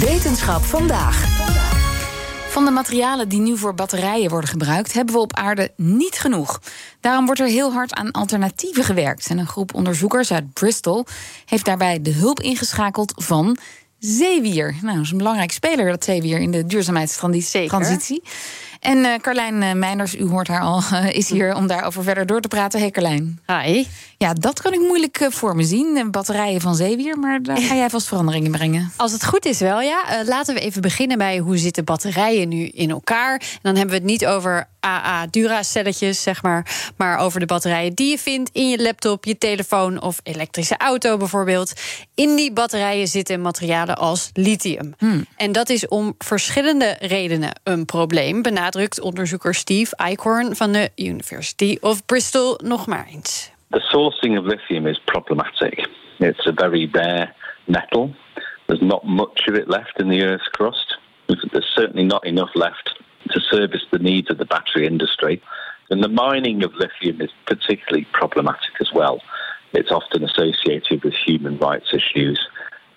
Wetenschap vandaag. Van de materialen die nu voor batterijen worden gebruikt, hebben we op aarde niet genoeg. Daarom wordt er heel hard aan alternatieven gewerkt. En een groep onderzoekers uit Bristol heeft daarbij de hulp ingeschakeld van zeewier. Nou, dat is een belangrijk speler, dat zeewier, in de duurzaamheidstransitie. En uh, Carlijn uh, Meinders, u hoort haar al, uh, is hier om daarover verder door te praten. Hey Carlijn. Hi. Ja, dat kan ik moeilijk voor me zien. Batterijen van zeewier, maar daar ga jij vast veranderingen brengen. Als het goed is wel, ja. laten we even beginnen bij hoe zitten batterijen nu in elkaar. En dan hebben we het niet over AA Dura-celletjes, zeg maar, maar over de batterijen die je vindt in je laptop, je telefoon of elektrische auto bijvoorbeeld. In die batterijen zitten materialen als lithium. Hmm. En dat is om verschillende redenen een probleem. Benadrukt benadrukt onderzoeker Steve Eichhorn van de University of Bristol nog maar eens. The sourcing of lithium is problematic. It's a very rare metal. There's not much of it left in the Earth's crust. There's certainly not enough left to service the needs of the battery industry. And the mining of lithium is particularly problematic as well. It's often associated with human rights issues,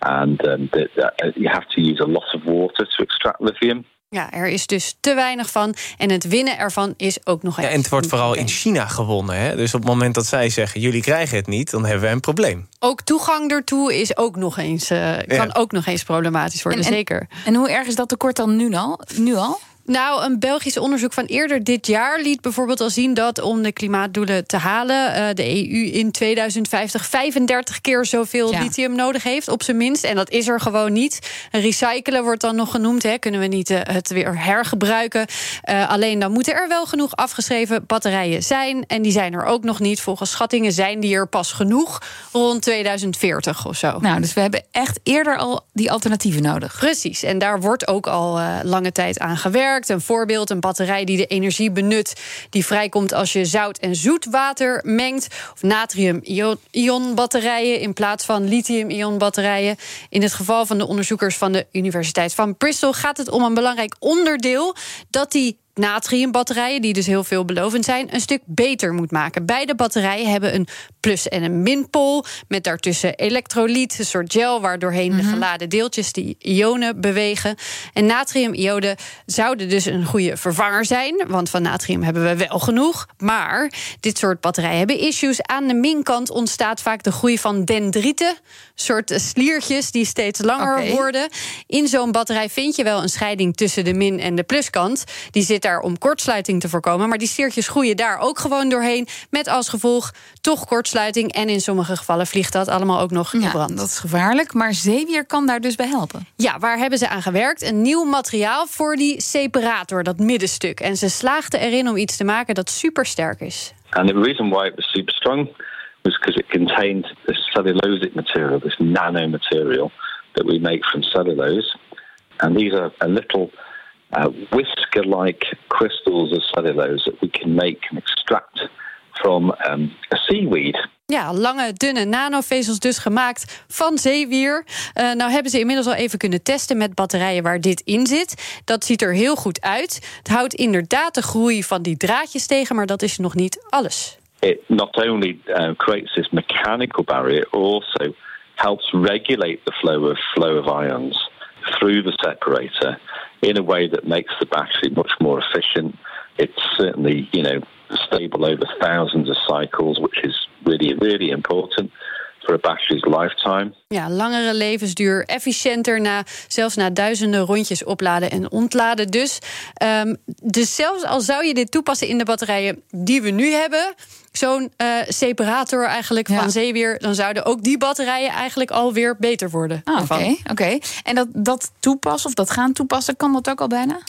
and um, uh, you have to use a lot of water to extract lithium. Ja, er is dus te weinig van. En het winnen ervan is ook nog eens. Ja, en het wordt vooral in China gewonnen. Hè? Dus op het moment dat zij zeggen: jullie krijgen het niet, dan hebben we een probleem. Ook toegang ertoe is ook nog eens, uh, kan ook nog eens problematisch worden, zeker. En hoe erg is dat tekort dan nu al? Nu al? Nou, een Belgisch onderzoek van eerder dit jaar liet bijvoorbeeld al zien dat om de klimaatdoelen te halen, uh, de EU in 2050 35 keer zoveel lithium nodig heeft, op zijn minst. En dat is er gewoon niet. Recyclen wordt dan nog genoemd. Hè. Kunnen we niet uh, het weer hergebruiken? Uh, alleen dan moeten er wel genoeg afgeschreven batterijen zijn. En die zijn er ook nog niet. Volgens schattingen zijn die er pas genoeg rond 2040 of zo. Nou, dus we hebben echt eerder al die alternatieven nodig. Precies. En daar wordt ook al lange tijd aan gewerkt. Een voorbeeld, een batterij die de energie benut... die vrijkomt als je zout en zoet water mengt. Of natrium-ion batterijen in plaats van lithium-ion batterijen. In het geval van de onderzoekers van de Universiteit van Bristol... gaat het om een belangrijk onderdeel dat die natriumbatterijen, die dus heel veelbelovend zijn, een stuk beter moet maken. Beide batterijen hebben een plus- en een minpool. Met daartussen elektrolyt, een soort gel, waardoorheen de mhm. geladen deeltjes die ionen bewegen. En natriumionen zouden dus een goede vervanger zijn. Want van natrium hebben we wel genoeg. Maar dit soort batterijen hebben issues. Aan de minkant ontstaat vaak de groei van dendrieten. Soort sliertjes die steeds langer worden. In zo'n batterij vind je wel een scheiding tussen de min- en de pluskant. Die zit daar om kortsluiting te voorkomen. Maar die steertjes groeien daar ook gewoon doorheen. Met als gevolg toch kortsluiting. En in sommige gevallen vliegt dat allemaal ook nog in brand. Dat is gevaarlijk. Maar zeewier kan daar dus bij helpen. Ja, waar hebben ze aan gewerkt? Een nieuw materiaal voor die separator, dat middenstuk. En ze slaagden erin om iets te maken dat super sterk is. And the reason why it was super strong was because it contained this cellulosic material, this nanomaterial that we make from cellulose. And these are a little uh, whisker-like crystals of cellulose that we can make and extract from um, a seaweed. Ja, lange, dunne nanovezels dus gemaakt van zeewier. Uh, nou hebben ze inmiddels al even kunnen testen met batterijen waar dit in zit. Dat ziet er heel goed uit. Het houdt inderdaad de groei van die draadjes tegen, maar dat is nog niet alles. It not only uh, creates this mechanical barrier, also helps regulate the flow of flow of ions through the separator in a way that makes the battery much more efficient. It's certainly, you know, stable over thousands of cycles, which is really, really important for a battery's lifetime. Ja, langere levensduur, efficiënter na zelfs na duizenden rondjes opladen en ontladen. Dus, um, dus zelfs al zou je dit toepassen in de batterijen die we nu hebben, zo'n uh, separator eigenlijk van zeewier, dan zouden ook die batterijen eigenlijk alweer beter worden. Ah, Oké, oké. En dat, dat toepassen of dat gaan toepassen, kan dat ook al bijna?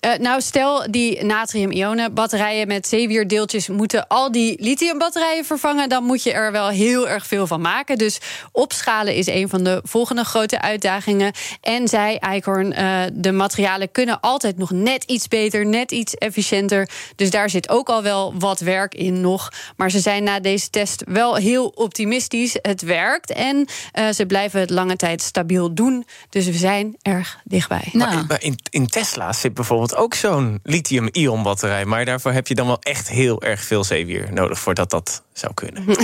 Uh, nou, stel die natrium-ionen batterijen met zeewierdeeltjes moeten al die lithiumbatterijen vervangen, dan moet je er wel heel erg veel van maken. Dus opschalen is een van de volgende grote uitdagingen. En zei Eichhorn, uh, de materialen kunnen altijd nog net iets beter, net iets efficiënter. Dus daar zit ook al wel wat werk in nog. Maar ze zijn na deze test wel heel optimistisch. Het werkt en uh, ze blijven het lange tijd stabiel doen. Dus we zijn erg dichtbij. Nou. Maar in, in Tesla zit bijvoorbeeld ook zo'n lithium-ion batterij. Maar daarvoor heb je dan wel echt heel erg veel zeewier nodig voordat dat zou kunnen.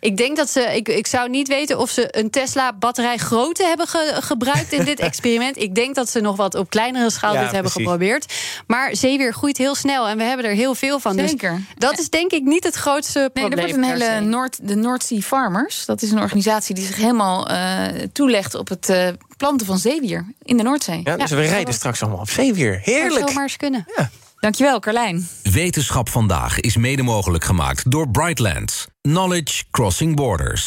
ik denk dat ze. Ik, ik zou niet weten of ze een Tesla-batterij grootte hebben gebruikt in dit experiment. Ik denk dat ze nog wat op kleinere schaal dit hebben geprobeerd. Maar zeewier groeit heel snel en we hebben er heel veel van. Dus Zeker. Dus dat is denk ik niet het grootste probleem. Nee, er wordt een hele Noord, de North Sea Farmers. Dat is een organisatie die zich helemaal uh, toelegt op het uh, planten van zeewier in de Noordzee. Ja, dus we rijden straks allemaal op zeewier. Heerlijk. Dat maar eens kunnen. Ja. Dankjewel, Carlijn. Wetenschap vandaag is mede mogelijk gemaakt door Brightlands. Knowledge Crossing Borders.